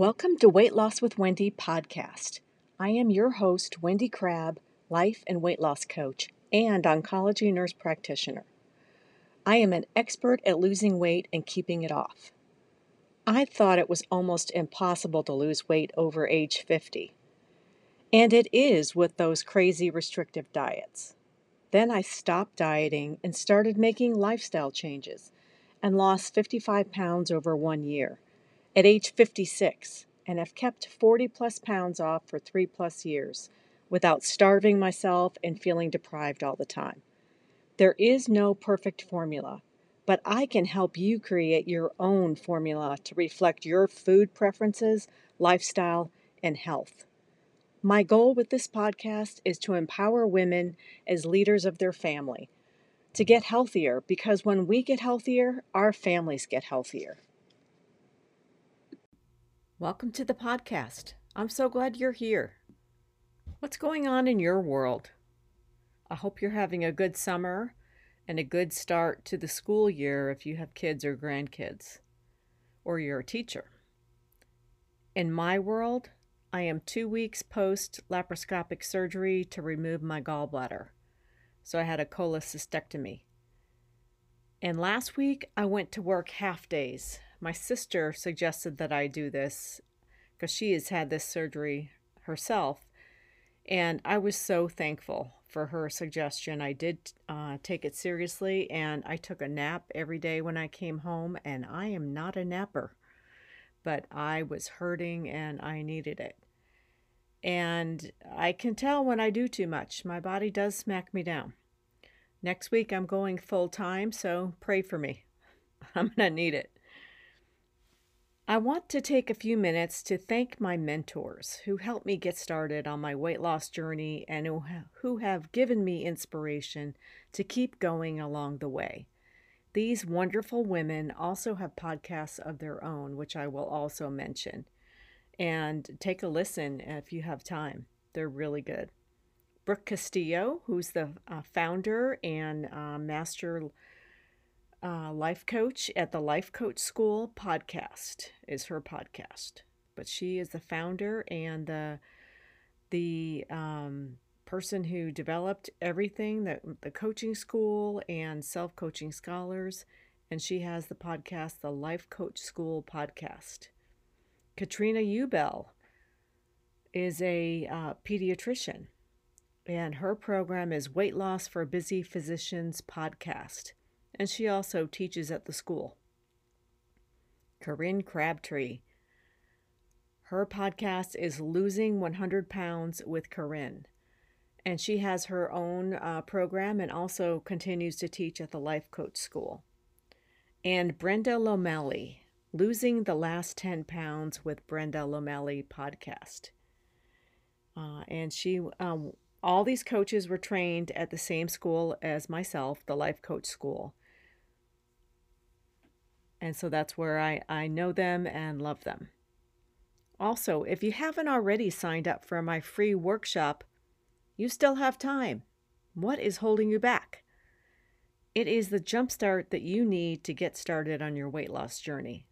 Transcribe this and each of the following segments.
Welcome to Weight Loss with Wendy podcast. I am your host, Wendy Crabb, life and weight loss coach and oncology nurse practitioner. I am an expert at losing weight and keeping it off. I thought it was almost impossible to lose weight over age 50. And it is with those crazy restrictive diets. Then I stopped dieting and started making lifestyle changes and lost 55 pounds over one year at age 56 and have kept 40 plus pounds off for three plus years without starving myself and feeling deprived all the time. There is no perfect formula, but I can help you create your own formula to reflect your food preferences, lifestyle, and health. My goal with this podcast is to empower women as leaders of their family to get healthier because when we get healthier, our families get healthier. Welcome to the podcast. I'm so glad you're here. What's going on in your world? I hope you're having a good summer and a good start to the school year if you have kids or grandkids, or you're a teacher. In my world, I am two weeks post laparoscopic surgery to remove my gallbladder. So I had a cholecystectomy. And last week, I went to work half days my sister suggested that I do this because she has had this surgery herself. And I was so thankful for her suggestion. I did uh, take it seriously and I took a nap every day when I came home. And I am not a napper, but I was hurting and I needed it. And I can tell when I do too much. My body does smack me down. Next week I'm going full time, so pray for me. I'm going to need it. I want to take a few minutes to thank my mentors who helped me get started on my weight loss journey and who have given me inspiration to keep going along the way. These wonderful women also have podcasts of their own, which I will also mention. And take a listen if you have time, they're really good. Brooke Castillo, who's the uh, founder and uh, master uh, life coach at the Life Coach School podcast is her podcast. But she is the founder and the the um, person who developed everything that the coaching school and self coaching scholars. And she has the podcast, the Life Coach School podcast. Katrina Ubel is a uh, pediatrician, and her program is Weight Loss for Busy Physicians podcast and she also teaches at the school. Corinne Crabtree. Her podcast is Losing 100 Pounds with Corinne. And she has her own uh, program and also continues to teach at the Life Coach School. And Brenda Lomeli, Losing the Last 10 Pounds with Brenda Lomeli podcast. Uh, and she, um, all these coaches were trained at the same school as myself, the Life Coach School. And so that's where I, I know them and love them. Also, if you haven't already signed up for my free workshop, you still have time. What is holding you back? It is the jumpstart that you need to get started on your weight loss journey.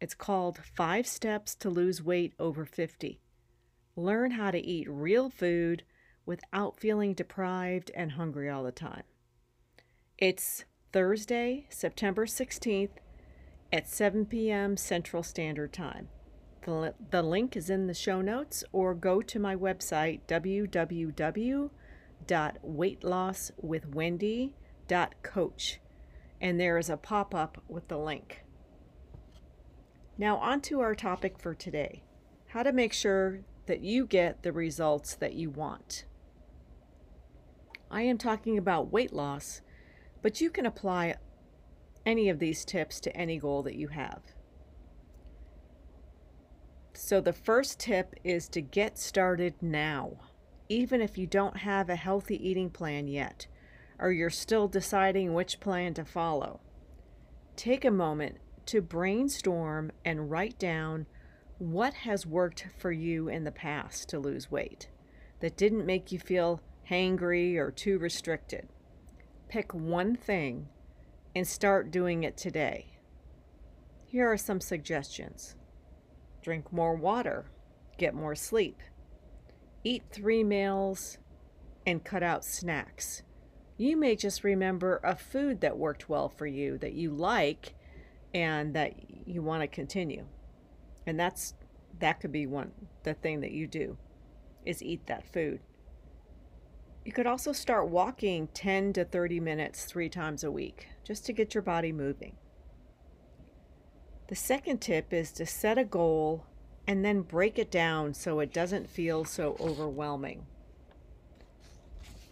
It's called Five Steps to Lose Weight Over 50. Learn how to eat real food without feeling deprived and hungry all the time. It's Thursday, September 16th at 7 p.m. Central Standard Time. The, the link is in the show notes or go to my website www.weightlosswithwendy.coach and there is a pop up with the link. Now, on to our topic for today how to make sure that you get the results that you want. I am talking about weight loss, but you can apply any of these tips to any goal that you have. So, the first tip is to get started now, even if you don't have a healthy eating plan yet, or you're still deciding which plan to follow. Take a moment to brainstorm and write down what has worked for you in the past to lose weight that didn't make you feel hangry or too restricted. Pick one thing and start doing it today. Here are some suggestions drink more water, get more sleep, eat three meals, and cut out snacks. You may just remember a food that worked well for you that you like and that you want to continue. And that's that could be one the thing that you do is eat that food. You could also start walking 10 to 30 minutes 3 times a week just to get your body moving. The second tip is to set a goal and then break it down so it doesn't feel so overwhelming.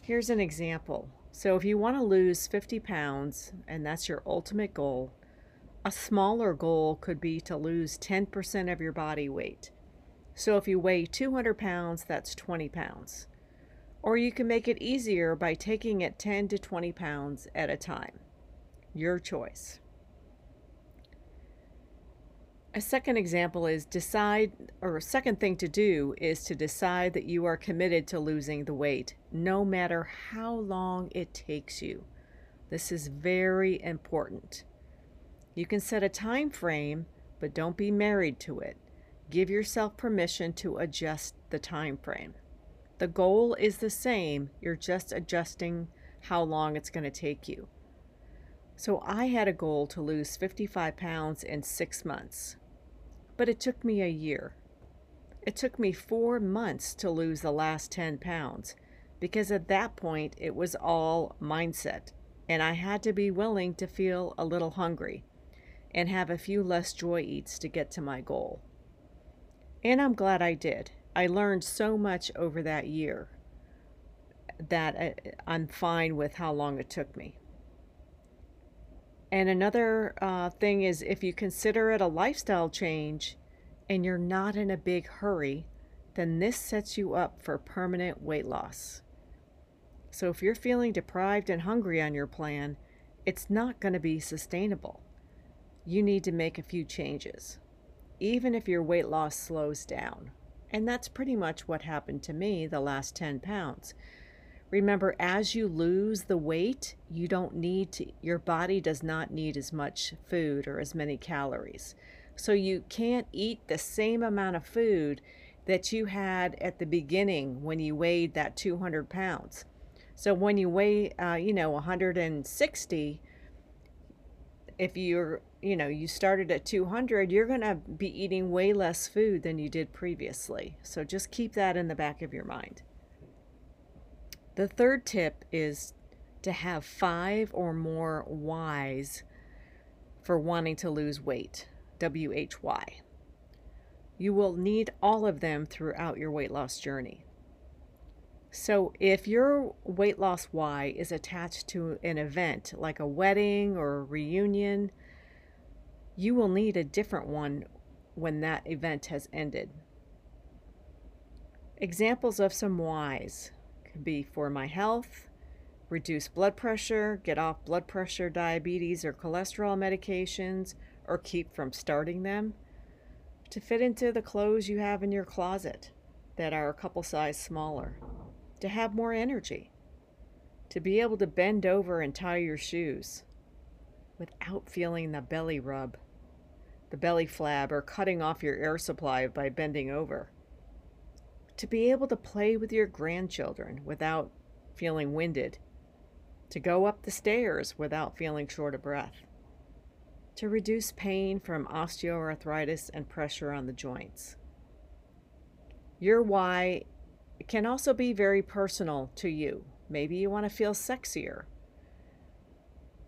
Here's an example. So, if you want to lose 50 pounds and that's your ultimate goal, a smaller goal could be to lose 10% of your body weight. So, if you weigh 200 pounds, that's 20 pounds. Or you can make it easier by taking it 10 to 20 pounds at a time. Your choice. A second example is decide, or a second thing to do is to decide that you are committed to losing the weight, no matter how long it takes you. This is very important. You can set a time frame, but don't be married to it. Give yourself permission to adjust the time frame. The goal is the same, you're just adjusting how long it's going to take you. So I had a goal to lose 55 pounds in six months but it took me a year. It took me four months to lose the last 10 pounds because at that point it was all mindset, and I had to be willing to feel a little hungry and have a few less joy eats to get to my goal. And I'm glad I did. I learned so much over that year that uh, I'm fine with how long it took me. And another uh, thing is if you consider it a lifestyle change and you're not in a big hurry, then this sets you up for permanent weight loss. So if you're feeling deprived and hungry on your plan, it's not going to be sustainable. You need to make a few changes, even if your weight loss slows down. And that's pretty much what happened to me the last 10 pounds. Remember, as you lose the weight, you don't need to, your body does not need as much food or as many calories. So you can't eat the same amount of food that you had at the beginning when you weighed that 200 pounds. So when you weigh, uh, you know, 160, if you're, you know, you started at 200, you're going to be eating way less food than you did previously. So just keep that in the back of your mind. The third tip is to have five or more whys for wanting to lose weight. W H Y. You will need all of them throughout your weight loss journey. So, if your weight loss why is attached to an event like a wedding or a reunion, you will need a different one when that event has ended. Examples of some whys could be for my health, reduce blood pressure, get off blood pressure, diabetes, or cholesterol medications, or keep from starting them, to fit into the clothes you have in your closet that are a couple size smaller, to have more energy, to be able to bend over and tie your shoes without feeling the belly rub, the belly flab, or cutting off your air supply by bending over to be able to play with your grandchildren without feeling winded, to go up the stairs without feeling short of breath, to reduce pain from osteoarthritis and pressure on the joints. Your why can also be very personal to you. Maybe you want to feel sexier.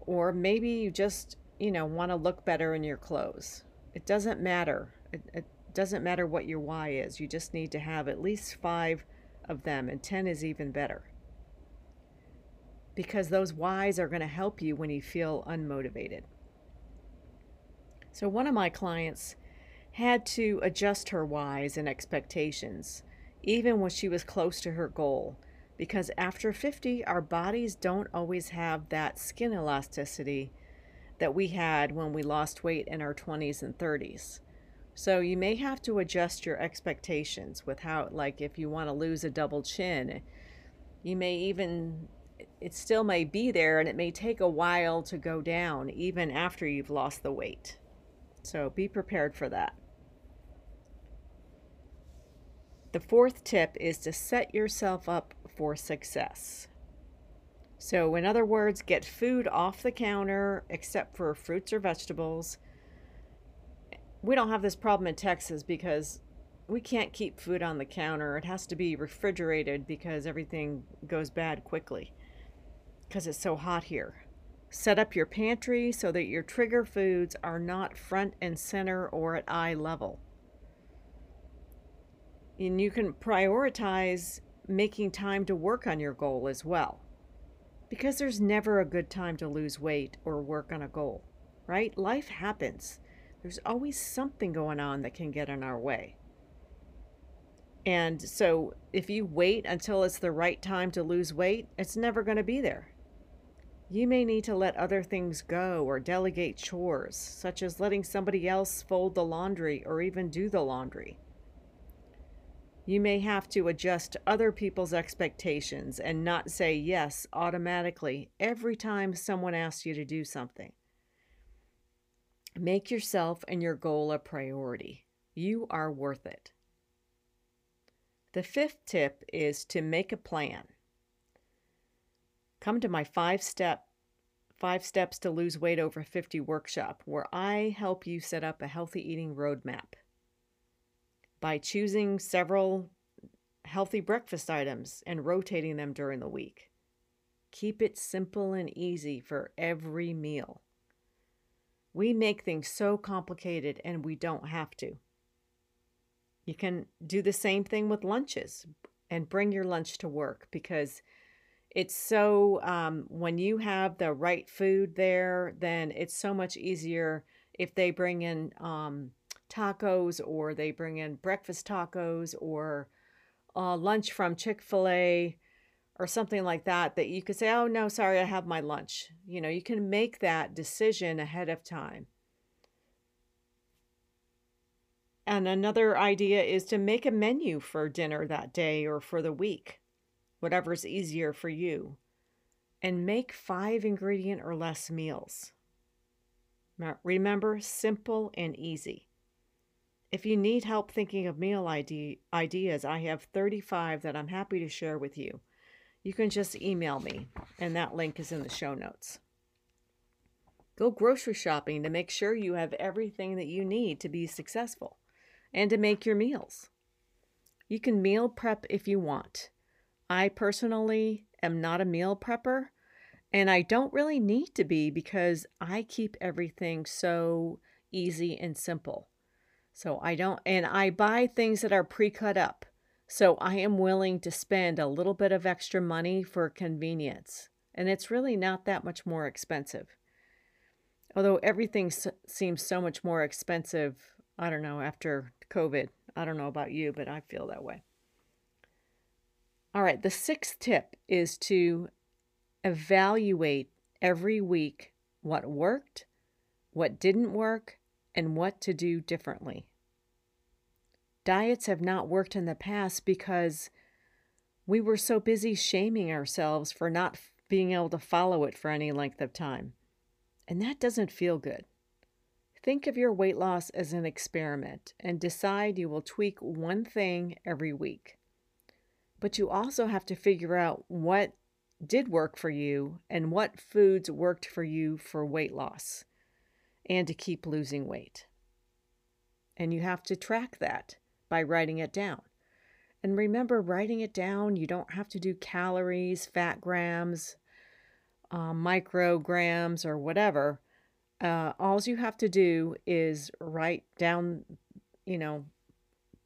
Or maybe you just, you know, want to look better in your clothes. It doesn't matter. It, it, doesn't matter what your why is, you just need to have at least five of them, and 10 is even better. Because those whys are going to help you when you feel unmotivated. So, one of my clients had to adjust her whys and expectations, even when she was close to her goal, because after 50, our bodies don't always have that skin elasticity that we had when we lost weight in our 20s and 30s. So you may have to adjust your expectations with how, like, if you want to lose a double chin, you may even, it still may be there and it may take a while to go down even after you've lost the weight. So be prepared for that. The fourth tip is to set yourself up for success. So, in other words, get food off the counter except for fruits or vegetables. We don't have this problem in Texas because we can't keep food on the counter. It has to be refrigerated because everything goes bad quickly because it's so hot here. Set up your pantry so that your trigger foods are not front and center or at eye level. And you can prioritize making time to work on your goal as well. Because there's never a good time to lose weight or work on a goal, right? Life happens. There's always something going on that can get in our way. And so if you wait until it's the right time to lose weight, it's never going to be there. You may need to let other things go or delegate chores, such as letting somebody else fold the laundry or even do the laundry. You may have to adjust other people's expectations and not say yes automatically every time someone asks you to do something. Make yourself and your goal a priority. You are worth it. The fifth tip is to make a plan. Come to my five step five steps to lose weight over 50 workshop where I help you set up a healthy eating roadmap by choosing several healthy breakfast items and rotating them during the week. Keep it simple and easy for every meal. We make things so complicated and we don't have to. You can do the same thing with lunches and bring your lunch to work because it's so, um, when you have the right food there, then it's so much easier if they bring in um, tacos or they bring in breakfast tacos or uh, lunch from Chick fil A or something like that, that you could say, oh, no, sorry, I have my lunch. You know, you can make that decision ahead of time. And another idea is to make a menu for dinner that day or for the week, whatever's easier for you. And make five ingredient or less meals. Remember, simple and easy. If you need help thinking of meal ID ideas, I have 35 that I'm happy to share with you. You can just email me, and that link is in the show notes. Go grocery shopping to make sure you have everything that you need to be successful and to make your meals. You can meal prep if you want. I personally am not a meal prepper, and I don't really need to be because I keep everything so easy and simple. So I don't, and I buy things that are pre cut up. So I am willing to spend a little bit of extra money for convenience. And it's really not that much more expensive. Although everything seems so much more expensive, I don't know, after COVID. I don't know about you, but I feel that way. All right, the sixth tip is to evaluate every week what worked, what didn't work, and what to do differently. Diets have not worked in the past because we were so busy shaming ourselves for not being able to follow it for any length of time. And that doesn't feel good. Think of your weight loss as an experiment and decide you will tweak one thing every week. But you also have to figure out what did work for you and what foods worked for you for weight loss and to keep losing weight. And you have to track that by writing it down. And remember, writing it down, you don't have to do calories, fat grams, uh, micrograms, or whatever uh, all you have to do is write down, you know,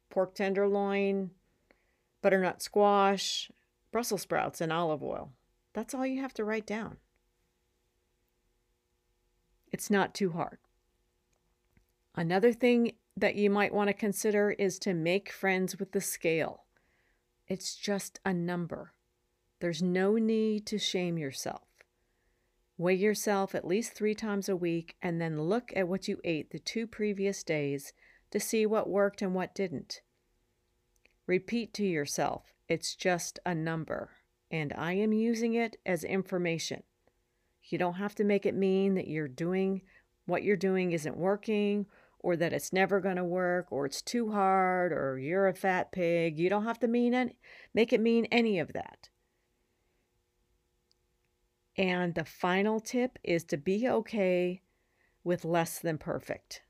pork tenderloin, butternut squash, Brussels sprouts, and olive oil. That's all you have to write down. It's not too hard. Another thing that you might want to consider is to make friends with the scale. It's just a number. There's no need to shame yourself. Weigh yourself at least three times a week and then look at what you ate the two previous days to see what worked and what didn't. Repeat to yourself, it's just a number, and I am using it as information. You don't have to make it mean that you're doing what you're doing isn't working or that it's never going to work or it's too hard or you're a fat pig. You don't have to mean any, make it mean any of that. And the final tip is to be okay with less than perfect.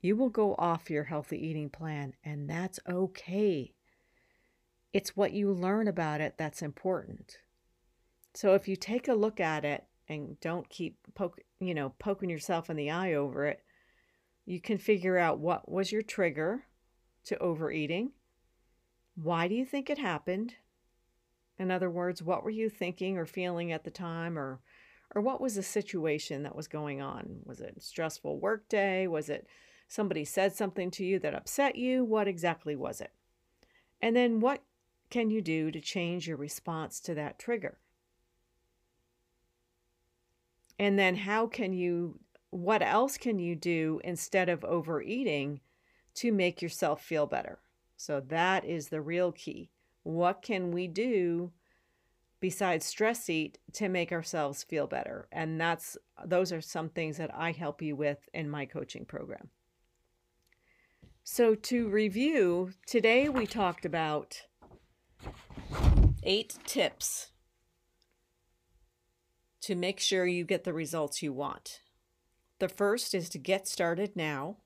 You will go off your healthy eating plan, and that's okay. It's what you learn about it that's important. So if you take a look at it and don't keep poke, you know, poking yourself in the eye over it, you can figure out what was your trigger to overeating. Why do you think it happened? In other words, what were you thinking or feeling at the time or or what was the situation that was going on? Was it stressful work day? Was it somebody said something to you that upset you? What exactly was it? And then what can you do to change your response to that trigger? And then how can you what else can you do instead of overeating to make yourself feel better? So that is the real key. What can we do besides stress eat to make ourselves feel better? And that's those are some things that I help you with in my coaching program. So to review, today we talked about eight tips to make sure you get the results you want. The first is to get started now.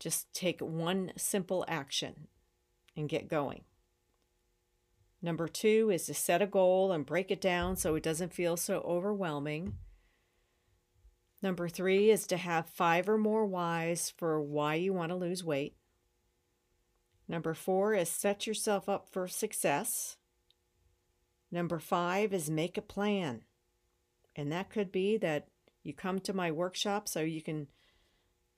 Just take one simple action and get going. Number two is to set a goal and break it down so it doesn't feel so overwhelming. Number three is to have five or more whys for why you want to lose weight. Number four is set yourself up for success. Number five is make a plan. And that could be that you come to my workshop so you can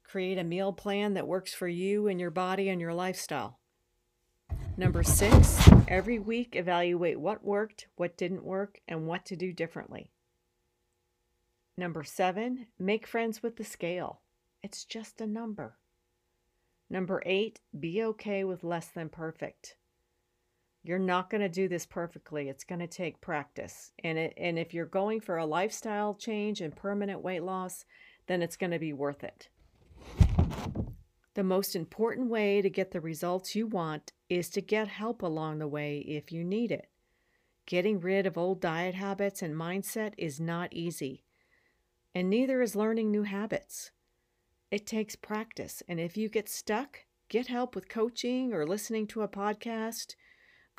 create a meal plan that works for you and your body and your lifestyle. Number six, every week evaluate what worked, what didn't work, and what to do differently. Number seven, make friends with the scale. It's just a number. Number eight, be okay with less than perfect. You're not going to do this perfectly. It's going to take practice. And it, and if you're going for a lifestyle change and permanent weight loss, then it's going to be worth it. The most important way to get the results you want is to get help along the way if you need it. Getting rid of old diet habits and mindset is not easy, and neither is learning new habits. It takes practice, and if you get stuck, get help with coaching or listening to a podcast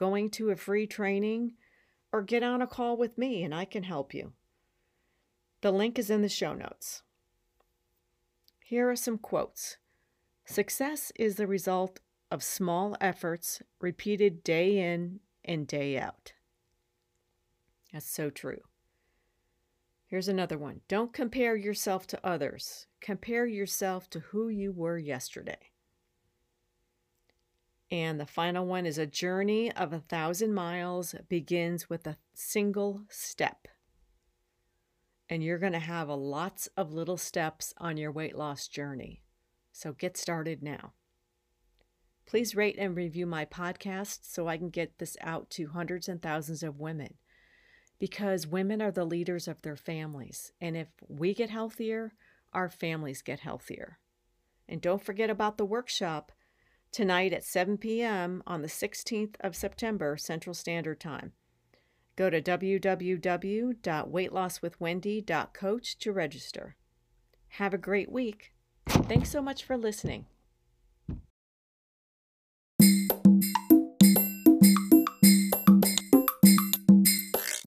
going to a free training, or get on a call with me and I can help you. The link is in the show notes. Here are some quotes Success is the result of small efforts repeated day in and day out. That's so true. Here's another one Don't compare yourself to others, compare yourself to who you were yesterday. And the final one is a journey of a thousand miles begins with a single step. And you're going to have a lots of little steps on your weight loss journey. So get started now. Please rate and review my podcast so I can get this out to hundreds and thousands of women. Because women are the leaders of their families. And if we get healthier, our families get healthier. And don't forget about the workshop tonight at 7 p.m. on the 16th of September Central Standard Time. Go to www.weightlosswithwendy.coach to register. Have a great week. Thanks so much for listening.